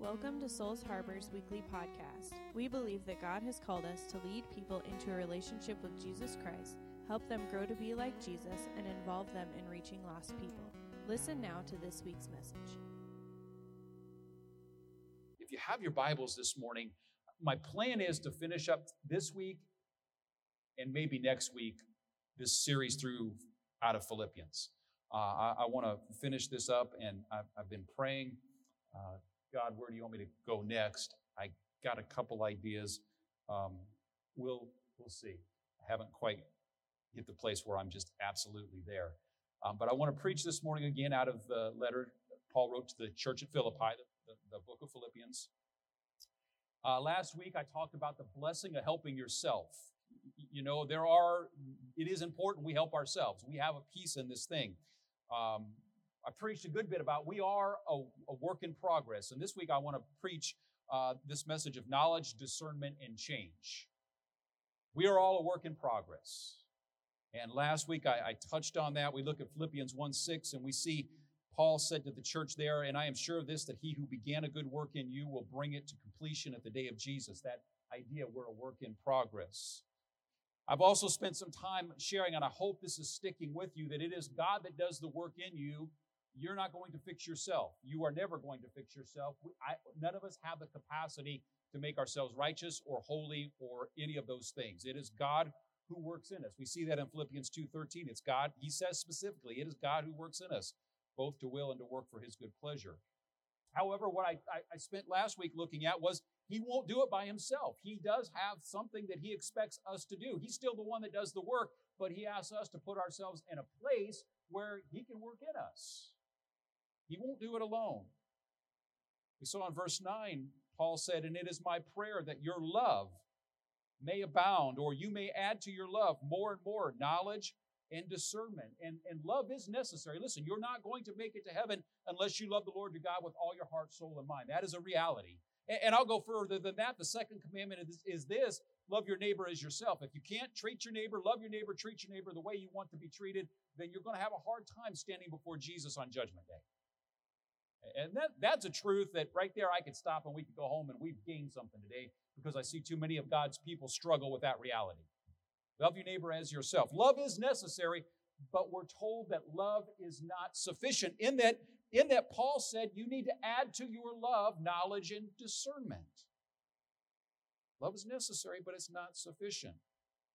Welcome to Souls Harbor's weekly podcast. We believe that God has called us to lead people into a relationship with Jesus Christ, help them grow to be like Jesus, and involve them in reaching lost people. Listen now to this week's message. If you have your Bibles this morning, my plan is to finish up this week and maybe next week this series through out of Philippians. Uh, I, I want to finish this up, and I've, I've been praying. Uh, God, where do you want me to go next? I got a couple ideas. Um, we'll we'll see. I haven't quite hit the place where I'm just absolutely there. Um, but I want to preach this morning again out of the letter Paul wrote to the church at Philippi, the, the, the book of Philippians. Uh, last week I talked about the blessing of helping yourself. You know, there are, it is important we help ourselves. We have a piece in this thing. Um, I preached a good bit about we are a, a work in progress. And this week I want to preach uh, this message of knowledge, discernment, and change. We are all a work in progress. And last week I, I touched on that. We look at Philippians 1 6, and we see Paul said to the church there, And I am sure of this, that he who began a good work in you will bring it to completion at the day of Jesus. That idea, we're a work in progress. I've also spent some time sharing, and I hope this is sticking with you, that it is God that does the work in you you're not going to fix yourself. You are never going to fix yourself. I, none of us have the capacity to make ourselves righteous or holy or any of those things. It is God who works in us. We see that in Philippians 2:13. It's God, he says specifically, it is God who works in us, both to will and to work for his good pleasure. However, what I, I, I spent last week looking at was he won't do it by himself. He does have something that he expects us to do. He's still the one that does the work, but he asks us to put ourselves in a place where he can work in us. He won't do it alone. We saw in verse 9, Paul said, And it is my prayer that your love may abound, or you may add to your love more and more knowledge and discernment. And, and love is necessary. Listen, you're not going to make it to heaven unless you love the Lord your God with all your heart, soul, and mind. That is a reality. And, and I'll go further than that. The second commandment is, is this love your neighbor as yourself. If you can't treat your neighbor, love your neighbor, treat your neighbor the way you want to be treated, then you're going to have a hard time standing before Jesus on Judgment Day. And that, that's a truth that right there I could stop and we could go home and we've gained something today because I see too many of God's people struggle with that reality. Love your neighbor as yourself. Love is necessary, but we're told that love is not sufficient. In that, in that Paul said you need to add to your love knowledge and discernment. Love is necessary, but it's not sufficient.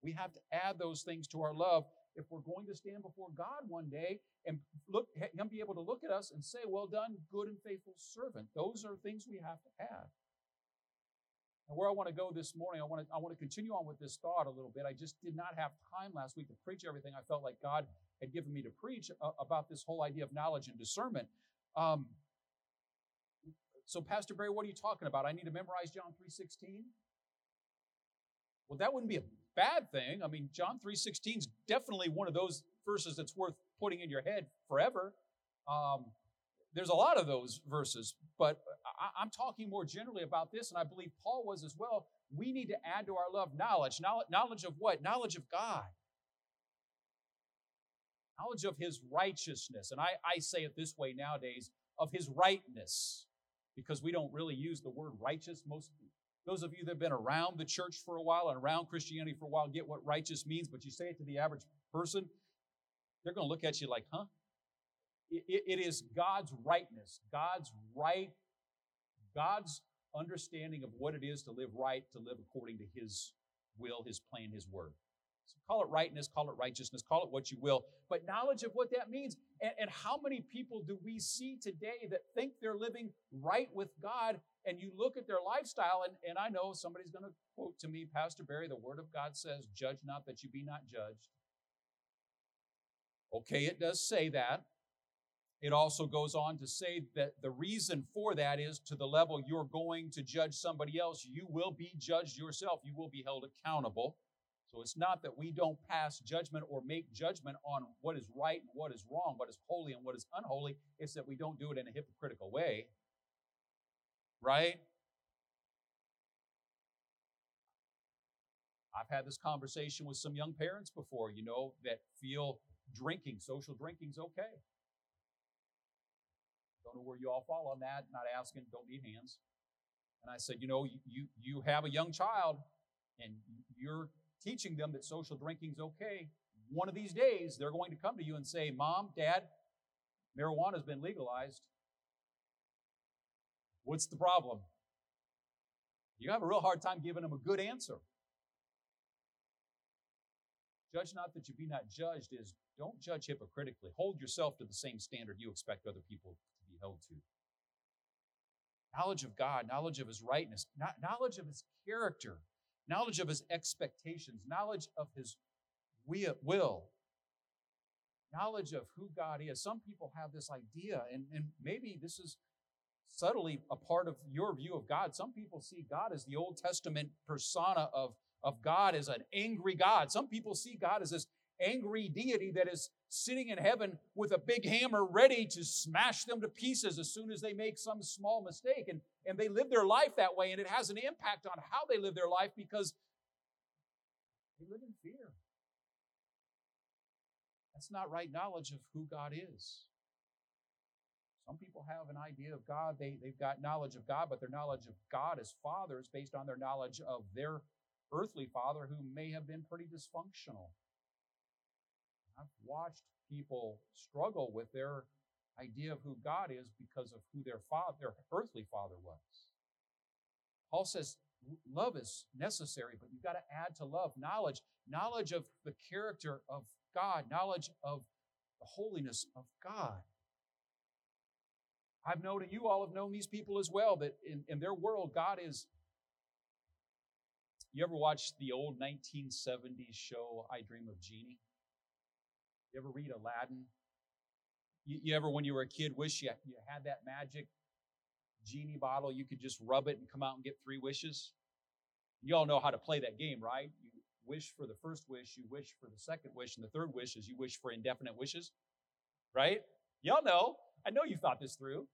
We have to add those things to our love if we're going to stand before God one day and look him be able to look at us and say, Well done, good and faithful servant. Those are things we have to have. And where I want to go this morning, I want to, I want to continue on with this thought a little bit. I just did not have time last week to preach everything I felt like God had given me to preach about this whole idea of knowledge and discernment. Um, so, Pastor Barry, what are you talking about? I need to memorize John 3.16? Well, that wouldn't be a bad thing. I mean, John 3.16 is definitely one of those verses that's worth putting in your head forever. Um, there's a lot of those verses, but I, am talking more generally about this, and I believe Paul was as well. We need to add to our love knowledge. Knowledge, knowledge of what? Knowledge of God. Knowledge of his righteousness. And I, I say it this way nowadays of his rightness, because we don't really use the word righteous. Most those of you that have been around the church for a while and around Christianity for a while get what righteous means, but you say it to the average person, they're going to look at you like, huh? it, it is God's rightness, God's right, God's understanding of what it is to live right, to live according to His will, His plan, His word. So call it rightness, call it righteousness, call it what you will, but knowledge of what that means. And, and how many people do we see today that think they're living right with God? And you look at their lifestyle, and, and I know somebody's going to quote to me, Pastor Barry, the Word of God says, Judge not that you be not judged. Okay, it does say that. It also goes on to say that the reason for that is to the level you're going to judge somebody else, you will be judged yourself. You will be held accountable. So it's not that we don't pass judgment or make judgment on what is right and what is wrong, what is holy and what is unholy. It's that we don't do it in a hypocritical way. Right? I've had this conversation with some young parents before, you know, that feel drinking, social drinking's okay. Don't know where you all fall on that. Not asking, don't need hands. And I said, you know, you, you, you have a young child and you're teaching them that social drinking's okay. One of these days, they're going to come to you and say, Mom, Dad, marijuana's been legalized. What's the problem? You have a real hard time giving them a good answer. Judge not that you be not judged is don't judge hypocritically. Hold yourself to the same standard you expect other people to be held to. Knowledge of God, knowledge of His rightness, knowledge of His character, knowledge of His expectations, knowledge of His will, knowledge of who God is. Some people have this idea, and, and maybe this is subtly a part of your view of God. Some people see God as the Old Testament persona of, of God as an angry God. Some people see God as this angry deity that is sitting in heaven with a big hammer ready to smash them to pieces as soon as they make some small mistake. And, and they live their life that way, and it has an impact on how they live their life because they live in fear. That's not right knowledge of who God is. Some people have an idea of God. They, they've got knowledge of God, but their knowledge of God as Father is based on their knowledge of their earthly father who may have been pretty dysfunctional. I've watched people struggle with their idea of who God is because of who their father, their earthly father was. Paul says love is necessary, but you've got to add to love knowledge, knowledge of the character of God, knowledge of the holiness of God. I've known, and you all have known these people as well, that in, in their world, God is. You ever watch the old 1970s show, I Dream of Jeannie? You ever read Aladdin? You, you ever, when you were a kid, wish you, you had that magic genie bottle? You could just rub it and come out and get three wishes? You all know how to play that game, right? You wish for the first wish, you wish for the second wish, and the third wish is you wish for indefinite wishes, right? Y'all know. I know you thought this through.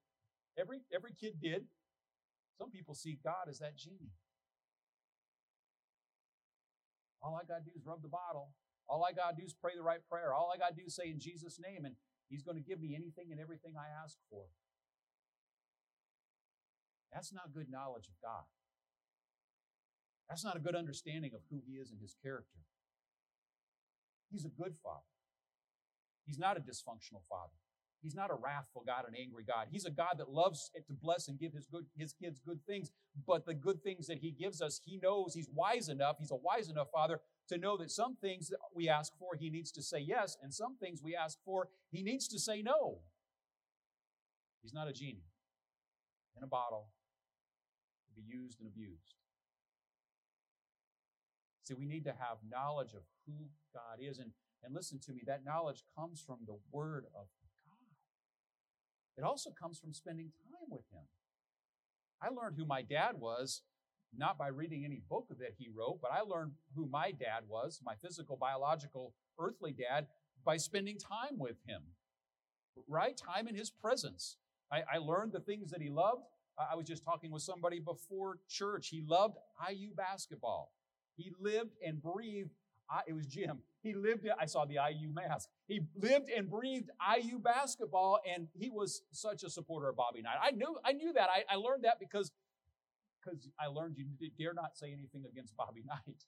Every, every kid did. Some people see God as that genie. All I got to do is rub the bottle. All I got to do is pray the right prayer. All I got to do is say in Jesus' name, and He's going to give me anything and everything I ask for. That's not good knowledge of God. That's not a good understanding of who He is and His character. He's a good Father. He's not a dysfunctional Father. He's not a wrathful God, an angry God. He's a God that loves to bless and give his good his kids good things, but the good things that he gives us, he knows he's wise enough, he's a wise enough father to know that some things that we ask for, he needs to say yes, and some things we ask for, he needs to say no. He's not a genie in a bottle to be used and abused. See, we need to have knowledge of who God is. And, and listen to me, that knowledge comes from the Word of God. it also comes from spending time with him. I learned who my dad was not by reading any book that he wrote, but I learned who my dad was, my physical, biological, earthly dad, by spending time with him. Right? Time in his presence. I, I learned the things that he loved. I was just talking with somebody before church. He loved IU basketball. He lived and breathed. it was Jim. He lived, I saw the IU mask. He lived and breathed IU basketball, and he was such a supporter of Bobby Knight. I knew, I knew that. I, I learned that because, because I learned you dare not say anything against Bobby Knight.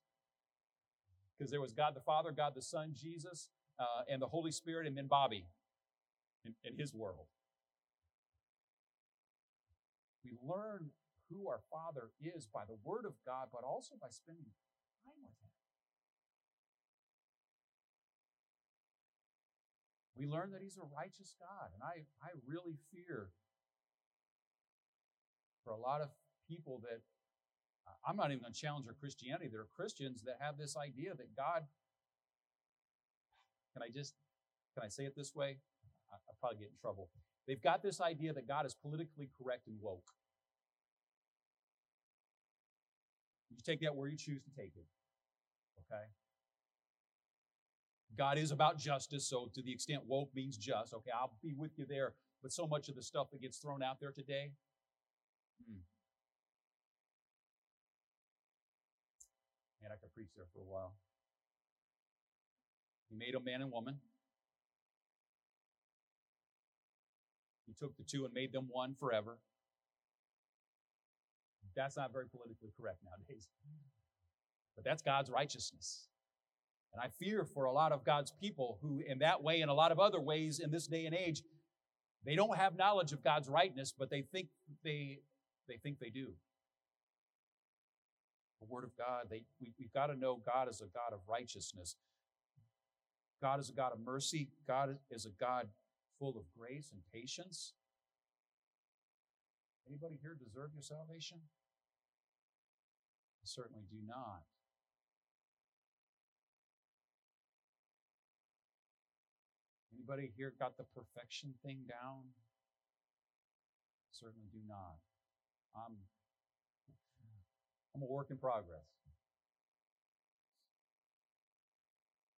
Because there was God the Father, God the Son, Jesus, uh, and the Holy Spirit, and then Bobby in, in his world. We learn who our Father is by the Word of God, but also by spending time with Him. we learn that he's a righteous God. And I, I really fear for a lot of people that uh, I'm not even going to challenge their Christianity. There are Christians that have this idea that God, can I just, can I say it this way? I'll probably get in trouble. They've got this idea that God is politically correct and woke. You take that where you choose to take it. Okay? God is about justice, so to the extent woke means just, okay, I'll be with you there. But so much of the stuff that gets thrown out there today, hmm. There for a while. He made a man and woman. He took the two and made them one forever. That's not very politically correct nowadays. But that's God's righteousness. And I fear for a lot of God's people who, in that way and a lot of other ways in this day and age, they don't have knowledge of God's rightness, but they think they, they think they do. The Word of God, they, we, we've got to know God is a God of righteousness. God is a God of mercy. God is a God full of grace and patience. Anybody here deserve your salvation? I certainly do not. Anybody here got the perfection thing down? Certainly do not. I'm, I'm a work in progress.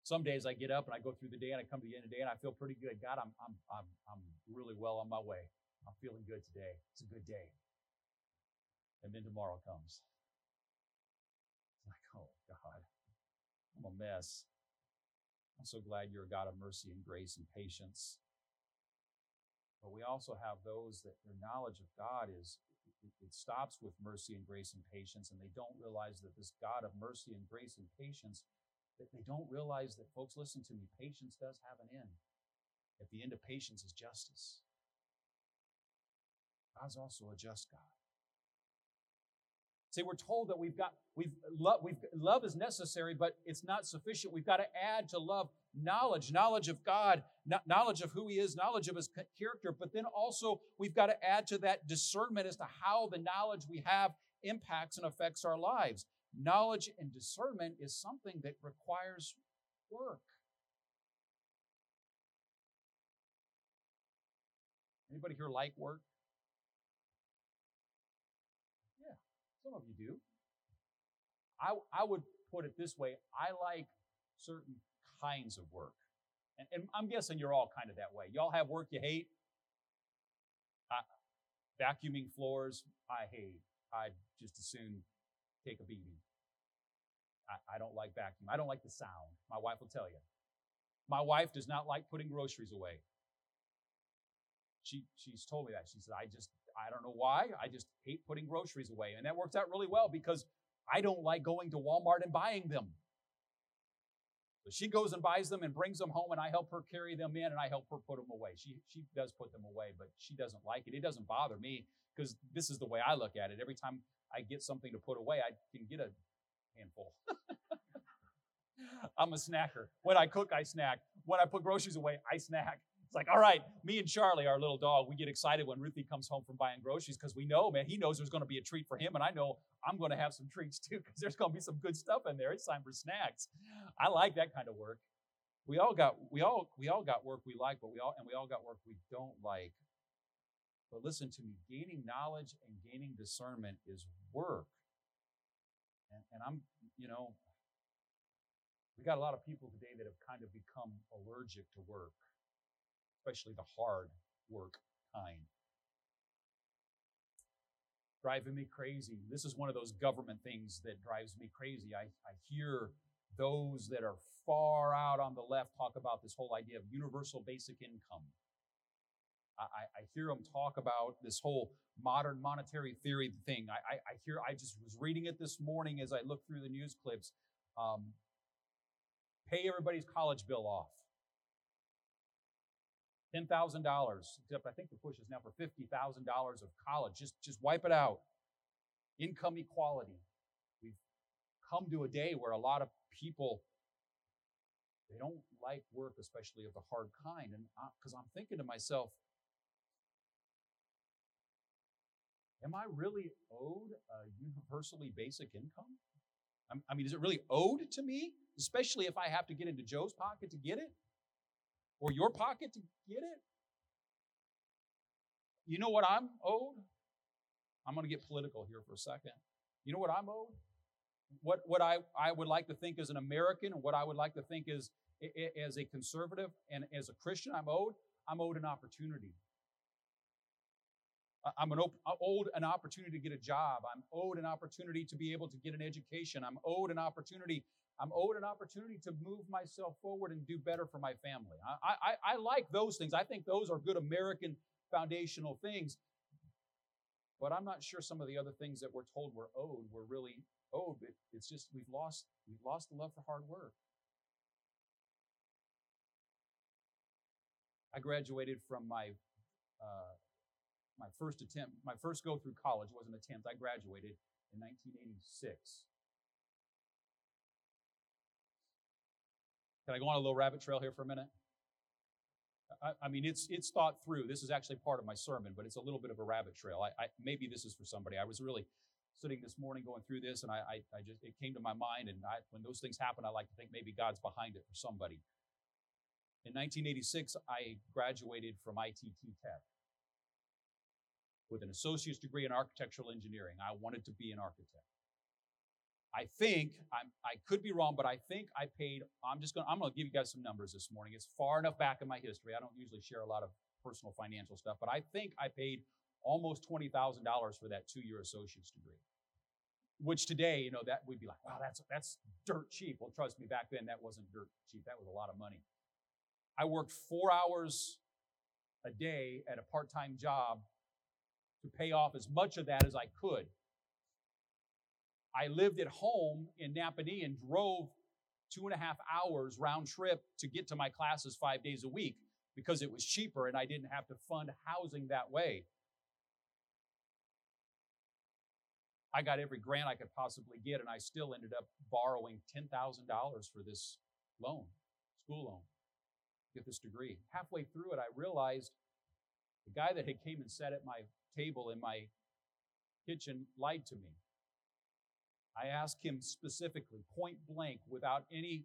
Some days I get up and I go through the day and I come to the end of the day and I feel pretty good. God, I'm, I'm, I'm, I'm really well on my way. I'm feeling good today. It's a good day. And then tomorrow comes. It's like, oh, God, I'm a mess. I'm so glad you're a God of mercy and grace and patience. But we also have those that their knowledge of God is, it stops with mercy and grace and patience, and they don't realize that this God of mercy and grace and patience, that they don't realize that, folks, listen to me, patience does have an end. At the end of patience is justice. God's also a just God. See, we're told that we've got we've love we've love is necessary, but it's not sufficient. We've got to add to love knowledge, knowledge of God, knowledge of who He is, knowledge of His character. But then also we've got to add to that discernment as to how the knowledge we have impacts and affects our lives. Knowledge and discernment is something that requires work. Anybody here like work? Yeah, some of you do. I, I would put it this way I like certain kinds of work. And, and I'm guessing you're all kind of that way. Y'all have work you hate? vacuuming floors, I hate. I'd just as soon take a beating. I, I don't like vacuum. I don't like the sound. My wife will tell you. My wife does not like putting groceries away. She, she's told me that. She said, I just, I don't know why. I just hate putting groceries away. And that works out really well because I don't like going to Walmart and buying them. She goes and buys them and brings them home, and I help her carry them in and I help her put them away. She, she does put them away, but she doesn't like it. It doesn't bother me because this is the way I look at it. Every time I get something to put away, I can get a handful. I'm a snacker. When I cook, I snack. When I put groceries away, I snack. It's like, all right, me and Charlie, our little dog, we get excited when Ruthie comes home from buying groceries because we know, man, he knows there's going to be a treat for him. And I know I'm going to have some treats too because there's going to be some good stuff in there. It's time for snacks. I like that kind of work. We all got we all we all got work we like, but we all and we all got work we don't like. But listen to me, gaining knowledge and gaining discernment is work. And, and I'm, you know, we got a lot of people today that have kind of become allergic to work especially the hard work kind. Driving me crazy. This is one of those government things that drives me crazy. I, I hear those that are far out on the left talk about this whole idea of universal basic income. I, I hear them talk about this whole modern monetary theory thing. I, I, I, hear, I just was reading it this morning as I looked through the news clips. Um, pay everybody's college bill off. $10,000, except I think the push is now for $50,000 of college. Just, just wipe it out. Income equality. We've come to a day where a lot of people, they don't like work, especially of the hard kind. And because I'm thinking to myself, am I really owed a universally basic income? I mean, is it really owed to me? Especially if I have to get into Joe's pocket to get it? Or your pocket to get it? You know what I'm owed? I'm going to get political here for a second. You know what I'm owed? What, what I, I would like to think as an American and what I would like to think as, as a conservative and as a Christian, I'm owed, I'm owed an opportunity. I'm an op- owed an opportunity to get a job. I'm owed an opportunity to be able to get an education. I'm owed an opportunity I'm owed an opportunity to move myself forward and do better for my family. I, I, I like those things. I think those are good American foundational things. But I'm not sure some of the other things that we're told we're owed were really owed. It's just we've lost we've lost the love for hard work. I graduated from my uh, my first attempt, my first go through college was an attempt. I graduated in 1986. Can I go on a little rabbit trail here for a minute? I, I, mean, it's it's thought through. This is actually part of my sermon, but it's a little bit of a rabbit trail. I, I maybe this is for somebody. I was really sitting this morning going through this, and I, I, I just it came to my mind. And when those things happen, I like to think maybe God's behind it for somebody. In 1986, I graduated from ITT Tech with an associate's degree in architectural engineering. I wanted to be an architect. I think I'm, I could be wrong, but I think I paid. I'm just going. I'm going to give you guys some numbers this morning. It's far enough back in my history. I don't usually share a lot of personal financial stuff, but I think I paid almost twenty thousand dollars for that two-year associate's degree. Which today, you know, that we'd be like, wow, that's that's dirt cheap. Well, trust me, back then that wasn't dirt cheap. That was a lot of money. I worked four hours a day at a part-time job to pay off as much of that as I could. I lived at home in Nappanee and drove two and a half hours round trip to get to my classes five days a week because it was cheaper and I didn't have to fund housing that way. I got every grant I could possibly get, and I still ended up borrowing $10,000 for this loan, school loan, to get this degree. Halfway through it, I realized the guy that had came and sat at my table in my kitchen lied to me. I asked him specifically, point blank, without any,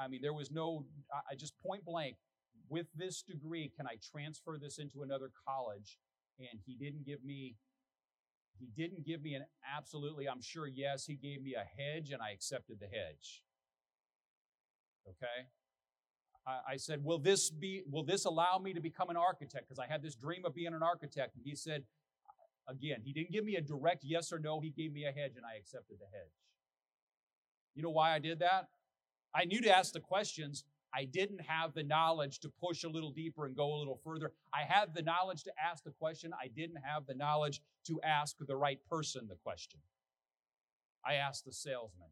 I mean, there was no, I just point blank, with this degree, can I transfer this into another college? And he didn't give me, he didn't give me an absolutely, I'm sure, yes, he gave me a hedge and I accepted the hedge. Okay? I, said, will this be, will this allow me to become an architect? Because I had this dream of being an architect. And he said, Again, he didn't give me a direct yes or no. He gave me a hedge and I accepted the hedge. You know why I did that? I knew to ask the questions. I didn't have the knowledge to push a little deeper and go a little further. I had the knowledge to ask the question. I didn't have the knowledge to ask the right person the question. I asked the salesman.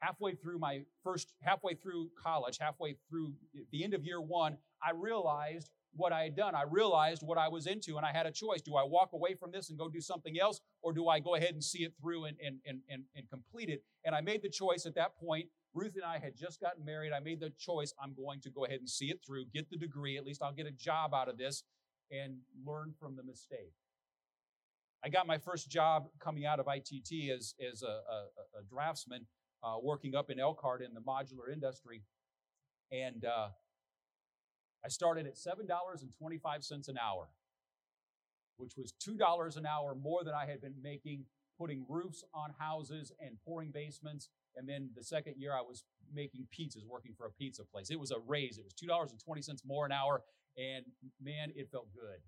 Halfway through my first, halfway through college, halfway through the end of year one, I realized what I had done. I realized what I was into, and I had a choice. Do I walk away from this and go do something else, or do I go ahead and see it through and, and, and, and, and complete it? And I made the choice at that point. Ruth and I had just gotten married. I made the choice I'm going to go ahead and see it through, get the degree. At least I'll get a job out of this and learn from the mistake. I got my first job coming out of ITT as, as a, a, a draftsman, uh, working up in Elkhart in the modular industry. And uh, I started at $7.25 an hour, which was $2 an hour more than I had been making putting roofs on houses and pouring basements. And then the second year, I was making pizzas, working for a pizza place. It was a raise. It was $2.20 more an hour. And man, it felt good.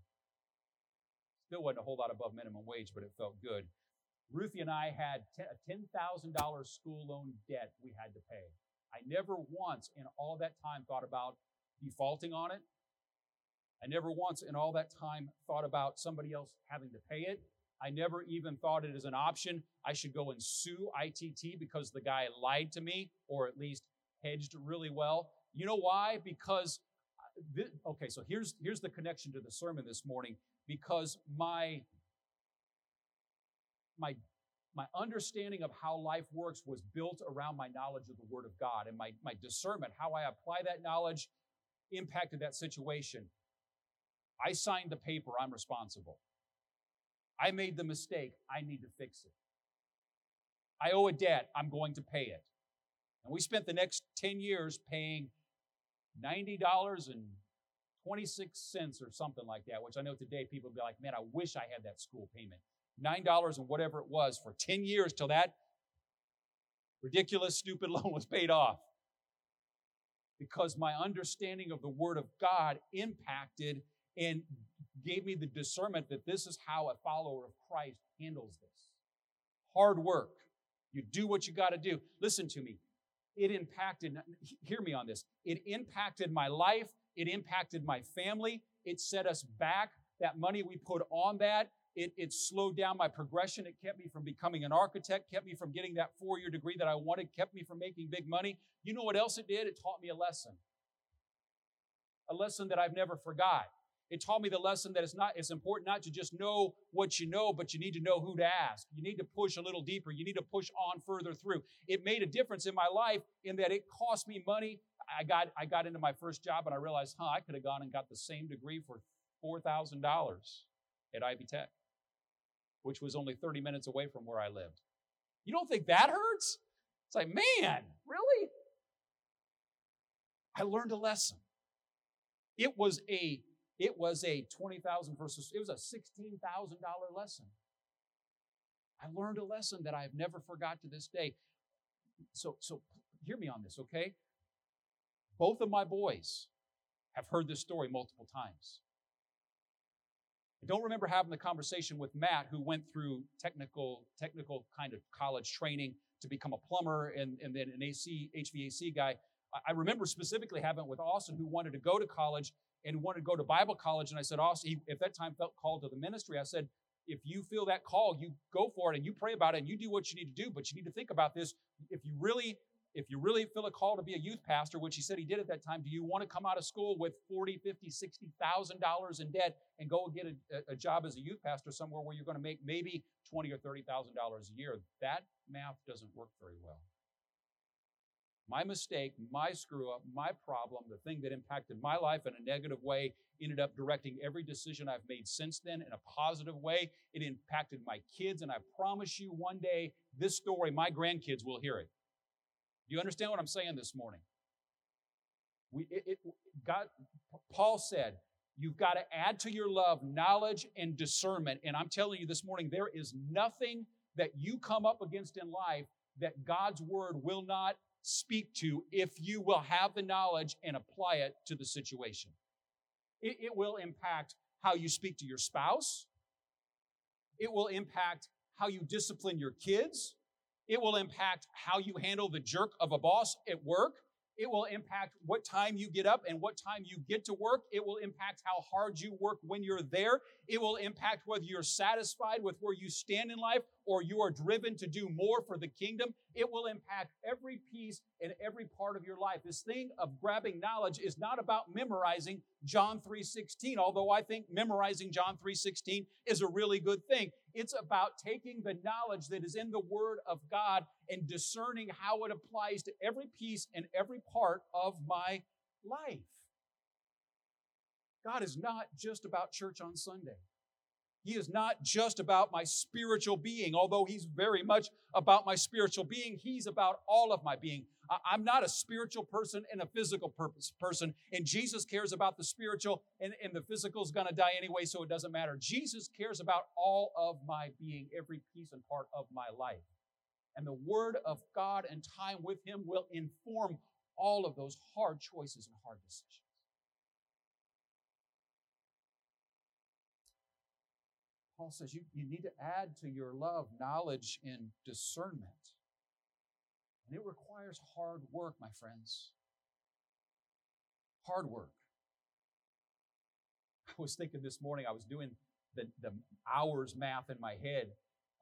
Still wasn't a whole lot above minimum wage, but it felt good. Ruthie and I had a $10,000 school loan debt we had to pay. I never once in all that time thought about defaulting on it. I never once in all that time thought about somebody else having to pay it. I never even thought it as an option. I should go and sue ITT because the guy lied to me or at least hedged really well. You know why? Because uh, okay, so here's here's the connection to the sermon this morning because my my my understanding of how life works was built around my knowledge of the Word of God and my, my discernment, how I apply that knowledge impacted that situation. I signed the paper, I'm responsible. I made the mistake, I need to fix it. I owe a debt, I'm going to pay it. And we spent the next 10 years paying $90.26 or something like that, which I know today people would be like, man, I wish I had that school payment. $9 and whatever it was for 10 years till that ridiculous, stupid loan was paid off because my understanding of the Word of God impacted and gave me the discernment that this is how a follower of Christ handles this. Hard work. You do what you got to do. Listen to me. It impacted, hear me on this. It impacted my life. It impacted my family. It set us back. That money we put on that, it, it slowed down my progression. It kept me from becoming an architect, kept me from getting that four year degree that I wanted, kept me from making big money. You know what else it did? It taught me a lesson. A lesson that I've never forgot. It taught me the lesson that it's not it's important not to just know what you know, but you need to know who to ask. You need to push a little deeper. You need to push on further through. It made a difference in my life in that it cost me money. I got I got into my first job and I realized, huh, I could have gone and got the same degree for four thousand dollars at Ivy Tech, which was only 30 minutes away from where I lived. You don't think that hurts? It's like, man, really? I learned a lesson. It was a it was a 20,000 versus, it was a $16,000 lesson. I learned a lesson that I've never forgot to this day. So, so hear me on this, okay? Both of my boys have heard this story multiple times. I don't remember having the conversation with Matt, who went through technical, technical kind of college training to become a plumber and, and then an AC, HVAC guy. I remember specifically having it with Austin, who wanted to go to college and wanted to go to Bible college. And I said, Austin, he, at that time felt called to the ministry. I said, if you feel that call, you go for it and you pray about it and you do what you need to do. But you need to think about this. If you really, if you really feel a call to be a youth pastor, which he said he did at that time, do you want to come out of school with 40, 50, 60,000 dollars in debt and go get a, a, job as a youth pastor somewhere where you're going to make maybe 20 or 30,000 dollars a year? That math doesn't work very well my mistake, my screw up, my problem, the thing that impacted my life in a negative way, ended up directing every decision I've made since then in a positive way. It impacted my kids, and I promise you one day, this story, my grandkids will hear it. Do you understand what I'm saying this morning? We, it, it, God, Paul said, You've got to add to your love knowledge and discernment. And I'm telling you this morning, there is nothing that you come up against in life that God's word will not speak to if you will have the knowledge and apply it to the situation. It, it, will impact how you speak to your spouse. It will impact how you discipline your kids. It will impact how you handle the jerk of a boss at work. It will impact what time you get up and what time you get to work. It will impact how hard you work when you're there. It will impact whether you're satisfied with where you stand in life or you are driven to do more for the kingdom. It will impact every piece and every part of your life. This thing of grabbing knowledge is not about memorizing John 3:16, although I think memorizing John 3:16 is a really good thing. It's about taking the knowledge that is in the word of God and discerning how it applies to every piece and every part of my life. God is not just about church on Sunday. He is not just about my spiritual being, although He's very much about my spiritual being. He's about all of my being. I'm not a spiritual person and a physical purpose person, and Jesus cares about the spiritual, and, and the physical is going to die anyway, so it doesn't matter. Jesus cares about all of my being, every piece and part of my life. And the Word of God and time with Him will inform all of those hard choices and hard decisions. Paul says you, you need to add to your love knowledge and discernment. And it requires hard work, my friends. Hard work. I was thinking this morning, I was doing the, the hours math in my head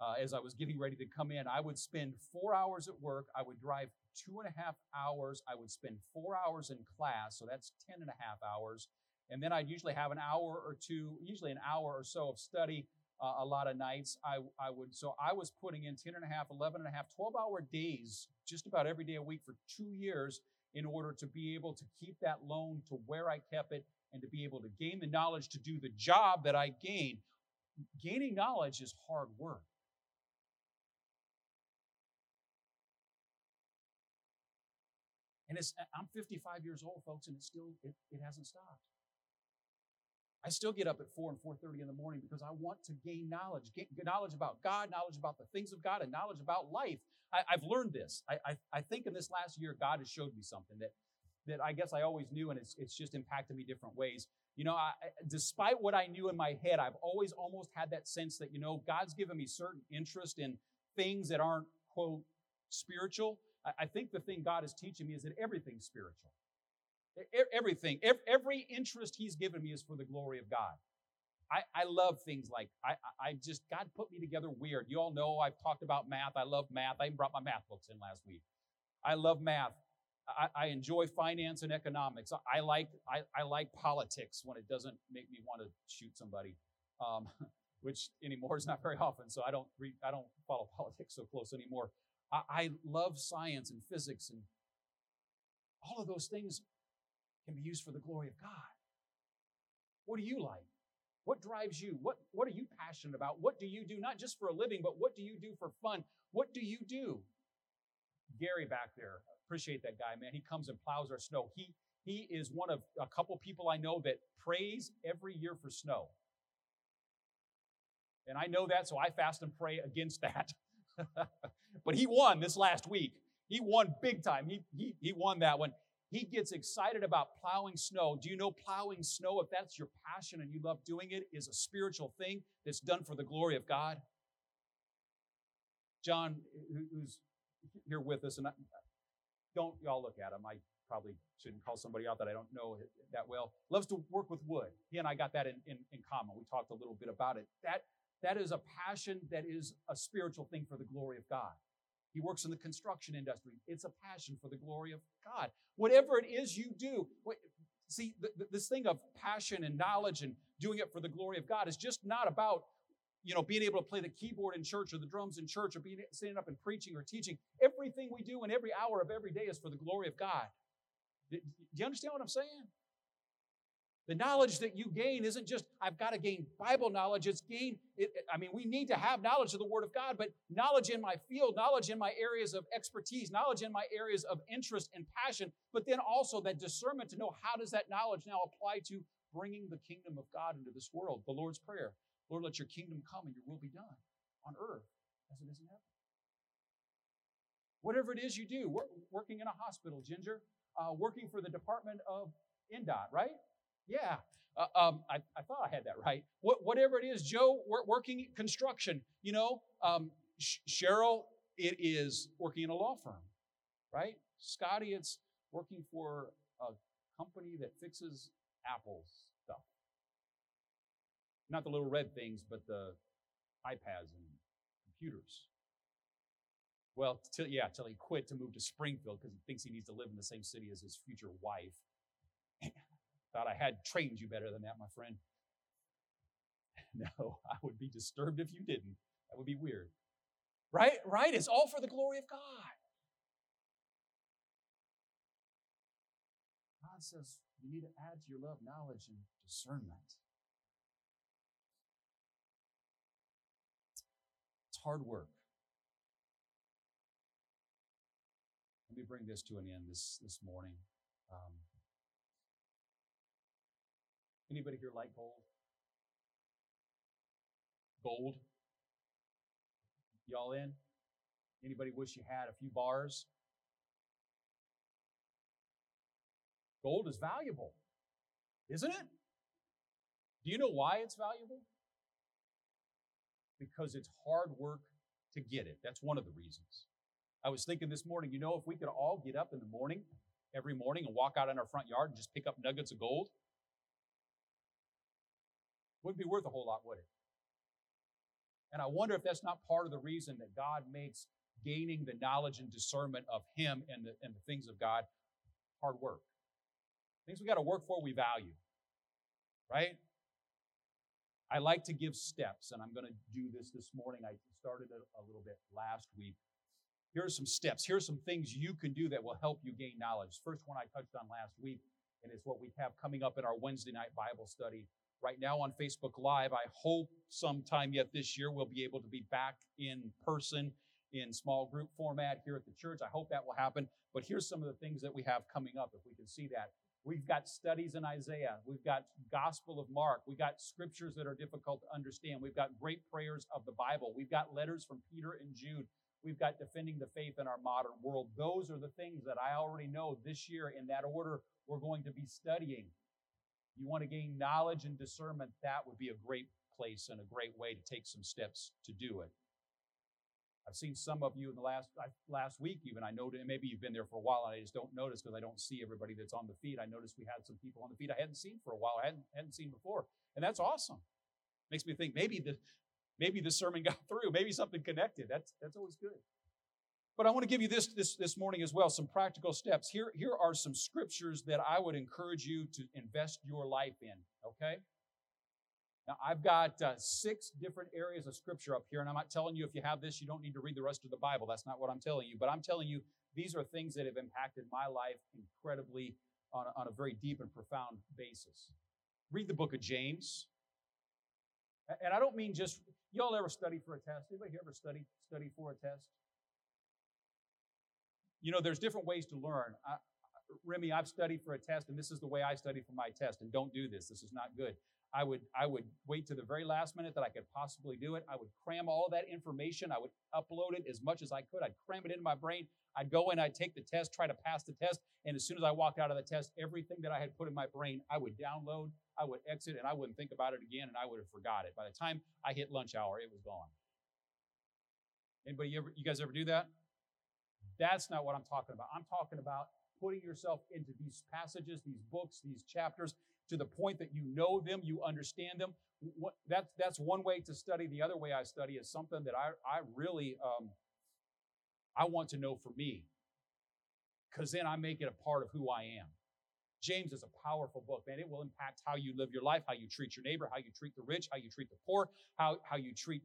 uh, as I was getting ready to come in. I would spend four hours at work. I would drive two and a half hours. I would spend four hours in class, so that's ten and a half hours. And then I'd usually have an hour or two, usually an hour or so of study uh, a lot of nights. I, I would, so I was putting in 10 and a half, 11 and a half, 12 hour days just about every day a week for two years in order to be able to keep that loan to where I kept it and to be able to gain the knowledge to do the job that I gained. Gaining knowledge is hard work. And it's, I'm 55 years old, folks, and it still, it, it hasn't stopped. I still get up at 4 and 4.30 in the morning because I want to gain knowledge, gain knowledge about God, knowledge about the things of God, and knowledge about life. I, have learned this. I, I, I, think in this last year, God has showed me something that, that I guess I always knew, and it's, it's just impacted me different ways. You know, I, despite what I knew in my head, I've always almost had that sense that, you know, God's given me certain interest in things that aren't, quote, spiritual. I, I think the thing God is teaching me is that everything's spiritual. Everything, every interest He's given me is for the glory of God. I, I love things like I, I just God put me together weird. You all know I've talked about math. I love math. I even brought my math books in last week. I love math. I, I enjoy finance and economics. I, I like I, I like politics when it doesn't make me want to shoot somebody, um, which anymore is not very often. So I don't read I don't follow politics so close anymore. I, I love science and physics and all of those things can be used for the glory of God. What do you like? What drives you? What, what are you passionate about? What do you do, not just for a living, but what do you do for fun? What do you do? Gary back there, appreciate that guy, man. He comes and plows our snow. He, he is one of a couple people I know that prays every year for snow. And I know that, so I fast and pray against that. but he won this last week. He won big time. He, he, he won that one. He gets excited about plowing snow. Do you know plowing snow, if that's your passion and you love doing it, is a spiritual thing that's done for the glory of God? John, who's here with us, and I, don't y'all look at him. I probably shouldn't call somebody out that I don't know that well. Loves to work with wood. He and I got that in, in, in common. We talked a little bit about it. That, that is a passion that is a spiritual thing for the glory of God. He works in the construction industry. It's a passion for the glory of God. Whatever it is you do, what, see, this thing of passion and knowledge and doing it for the glory of God is just not about, you know, being able to play the keyboard in church or the drums in church or being standing up and preaching or teaching. Everything we do in every hour of every day is for the glory of God. Do you understand what I'm saying? The knowledge that you gain isn't just, I've got to gain Bible knowledge. It's gain, it, I mean, we need to have knowledge of the Word of God, but knowledge in my field, knowledge in my areas of expertise, knowledge in my areas of interest and passion, but then also that discernment to know how does that knowledge now apply to bringing the kingdom of God into this world. The Lord's Prayer Lord, let your kingdom come and your will be done on earth as it is in heaven. Whatever it is you do, working in a hospital, Ginger, uh, working for the Department of INDOT, right? Yeah, uh, um, I, I, thought I had that right. What, whatever it is, Joe, we're working construction. You know, um, Sh- Cheryl, it is working in a law firm, right? Scotty, it's working for a company that fixes Apple stuff. Not the little red things, but the iPads and computers. Well, yeah, till he quit to move to Springfield because he thinks he needs to live in the same city as his future wife. Thought I had trained you better than that, my friend. No, I would be disturbed if you didn't. That would be weird. Right? Right? It's all for the glory of God. God says you need to add to your love knowledge and discernment. It's hard work. Let me bring this to an end this, this morning. Um, Anybody here like gold? Gold? Y'all in? Anybody wish you had a few bars? Gold is valuable, isn't it? Do you know why it's valuable? Because it's hard work to get it. That's one of the reasons. I was thinking this morning, you know, if we could all get up in the morning, every morning, and walk out in our front yard and just pick up nuggets of gold, wouldn't be worth a whole lot, would it? And I wonder if that's not part of the reason that God makes gaining the knowledge and discernment of Him and the, and the things of God hard work. Things we got to work for, we value. Right? I like to give steps, and I'm going to do this this morning. I started it a little bit last week. Here are some steps. Here are some things you can do that will help you gain knowledge. First one I touched on last week, and it's what we have coming up in our Wednesday night Bible study right now on Facebook Live. I hope sometime yet this year we'll be able to be back in person in small group format here at the church. I hope that will happen. But here's some of the things that we have coming up, if we can see that. We've got studies in Isaiah. We've got Gospel of Mark. We've got scriptures that are difficult to understand. We've got great prayers of the Bible. We've got letters from Peter and Jude. We've got defending the faith in our modern world. Those are the things that I already know this year in that order we're going to be studying you want to gain knowledge and discernment, that would be a great place and a great way to take some steps to do it. I've seen some of you in the last last week, even I noticed. Maybe you've been there for a while, and I just don't notice because I don't see everybody that's on the feed. I noticed we had some people on the feed I hadn't seen for a while. I hadn't hadn't seen before, and that's awesome. Makes me think maybe the maybe the sermon got through. Maybe something connected. That's that's always good. But I want to give you this this this morning as well. Some practical steps. Here here are some scriptures that I would encourage you to invest your life in. Okay. Now, I've got uh, six different areas of scripture up here, and I'm not telling you if you have this, you don't need to read the rest of the Bible. That's not what I'm telling you. But I'm telling you, these are things that have impacted my life incredibly on a, on a very deep and profound basis. Read the book of James. And I don't mean just, y'all ever study for a test? Anybody ever study, study for a test? You know, there's different ways to learn. I, Remy, I've studied for a test, and this is the way I study for my test, and don't do this. This is not good. I would I would wait to the very last minute that I could possibly do it. I would cram all that information. I would upload it as much as I could. I'd cram it into my brain. I'd go in, I'd take the test, try to pass the test, and as soon as I walked out of the test, everything that I had put in my brain, I would download, I would exit, and I wouldn't think about it again, and I would have forgot it. By the time I hit lunch hour, it was gone. Anybody ever you guys ever do that? That's not what I'm talking about. I'm talking about putting yourself into these passages, these books, these chapters, to the point that you know them, you understand them. What, that's, that's one way to study. The other way I study is something that I, I really um, I want to know for me, because then I make it a part of who I am. James is a powerful book, man. It will impact how you live your life, how you treat your neighbor, how you treat the rich, how you treat the poor, how, how you treat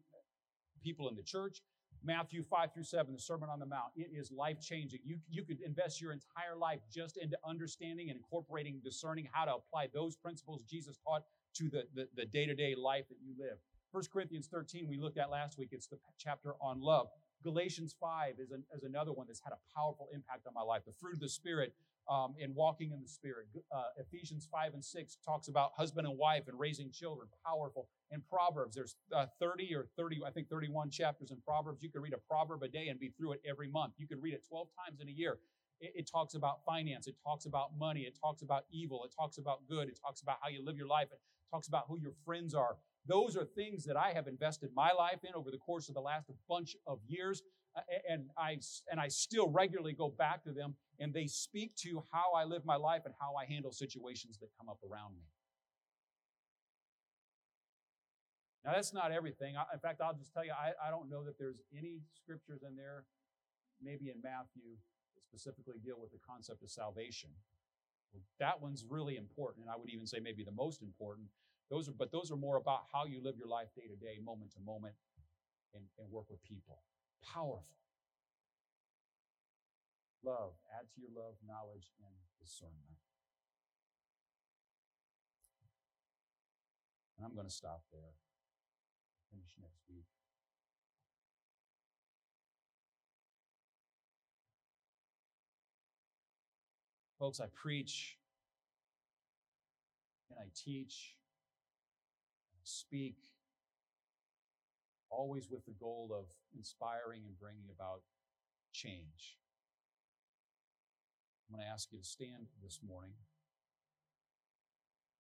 people in the church. Matthew 5 through 7, the Sermon on the Mount. It is life changing. You, you could invest your entire life just into understanding and incorporating, discerning how to apply those principles Jesus taught to the day to day life that you live. 1 Corinthians 13, we looked at last week. It's the chapter on love. Galatians 5 is, an, is another one that's had a powerful impact on my life. The fruit of the Spirit um, walking in the Spirit. Uh, Ephesians 5 and 6 talks about husband and wife and raising children. Powerful. In Proverbs, there's uh, 30 or 30, I think 31 chapters in Proverbs. You can read a proverb a day and be through it every month. You can read it 12 times in a year. It, it talks about finance. It talks about money. It talks about evil. It talks about good. It talks about how you live your life. It talks about who your friends are. Those are things that I have invested my life in over the course of the last bunch of years. Uh, and I, and I still regularly go back to them, and they speak to how I live my life and how I handle situations that come up around me. Now, that's not everything. In fact, I'll just tell you, I, I don't know that there's any scriptures in there, maybe in Matthew, that specifically deal with the concept of salvation. That one's really important, and I would even say maybe the most important. Those are, but those are more about how you live your life day to day, moment to moment, and, and work with people. Powerful. Love. Add to your love knowledge and discernment. And I'm going to stop there. Finish next week. Folks, I preach and I teach speak, always with the goal of inspiring and bringing about change. I'm going to ask you to stand this morning.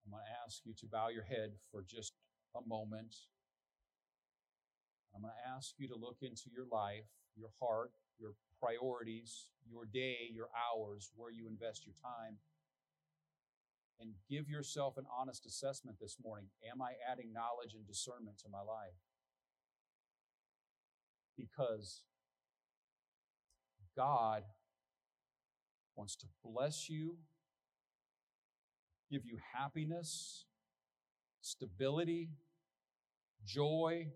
I'm going to ask you to bow your head for just a moment. I'm going to ask you to look into your life, your heart, your priorities, your day, your hours, where you invest your time and give yourself an honest assessment this morning. Am I adding knowledge and discernment to my life? Because God wants to bless you, give you happiness, stability, joy,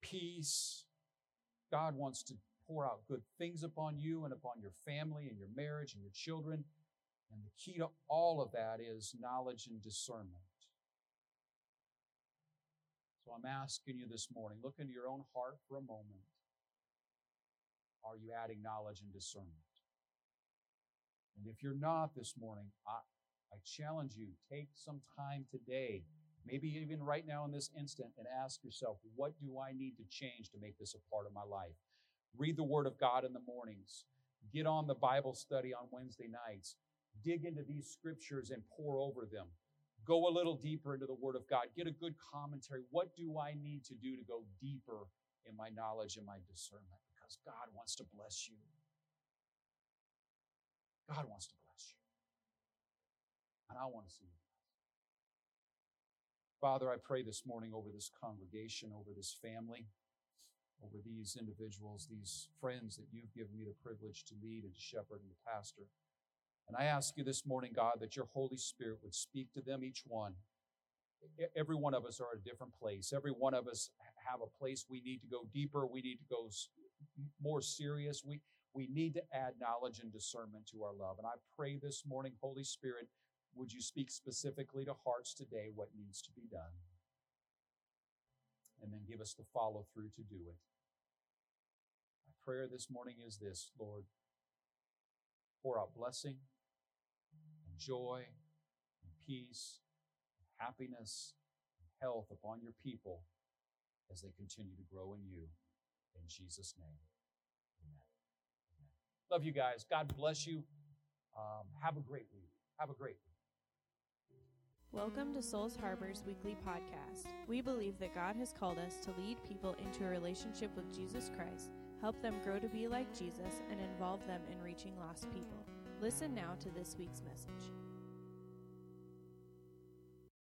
peace. God wants to pour out good things upon you and upon your family and your marriage and your children. And the key to all of that is knowledge and discernment. So I'm asking you this morning look into your own heart for a moment. Are you adding knowledge and discernment? And if you're not this morning, I, I challenge you take some time today, maybe even right now in this instant, and ask yourself, what do I need to change to make this a part of my life? Read the Word of God in the mornings. Get on the Bible study on Wednesday nights dig into these scriptures and pore over them. Go a little deeper into the Word of God. Get a good commentary. What do I need to do to go deeper in my knowledge and my discernment because God wants to bless you. God wants to bless you. And I want to see you Father, I pray this morning over this congregation, over this family, over these individuals, these friends that you've given me the privilege to lead and to shepherd and to pastor. And I ask you this morning, God, that your Holy Spirit would speak to them, each one. Every one of us are at a different place. Every one of us have a place we need to go deeper. We need to go more serious. We, we need to add knowledge and discernment to our love. And I pray this morning, Holy Spirit, would you speak specifically to hearts today what needs to be done? And then give us the follow through to do it. My prayer this morning is this Lord, pour out blessing joy and peace and happiness and health upon your people as they continue to grow in you. In Jesus' name, amen. amen. Love you guys. God bless you. Um, have a great week. Have a great week. Welcome to Souls Harbor's weekly podcast. We believe that God has called us to lead people into a relationship with Jesus Christ, help them grow to be like Jesus, and involve them in reaching lost people. Listen now to this week's message.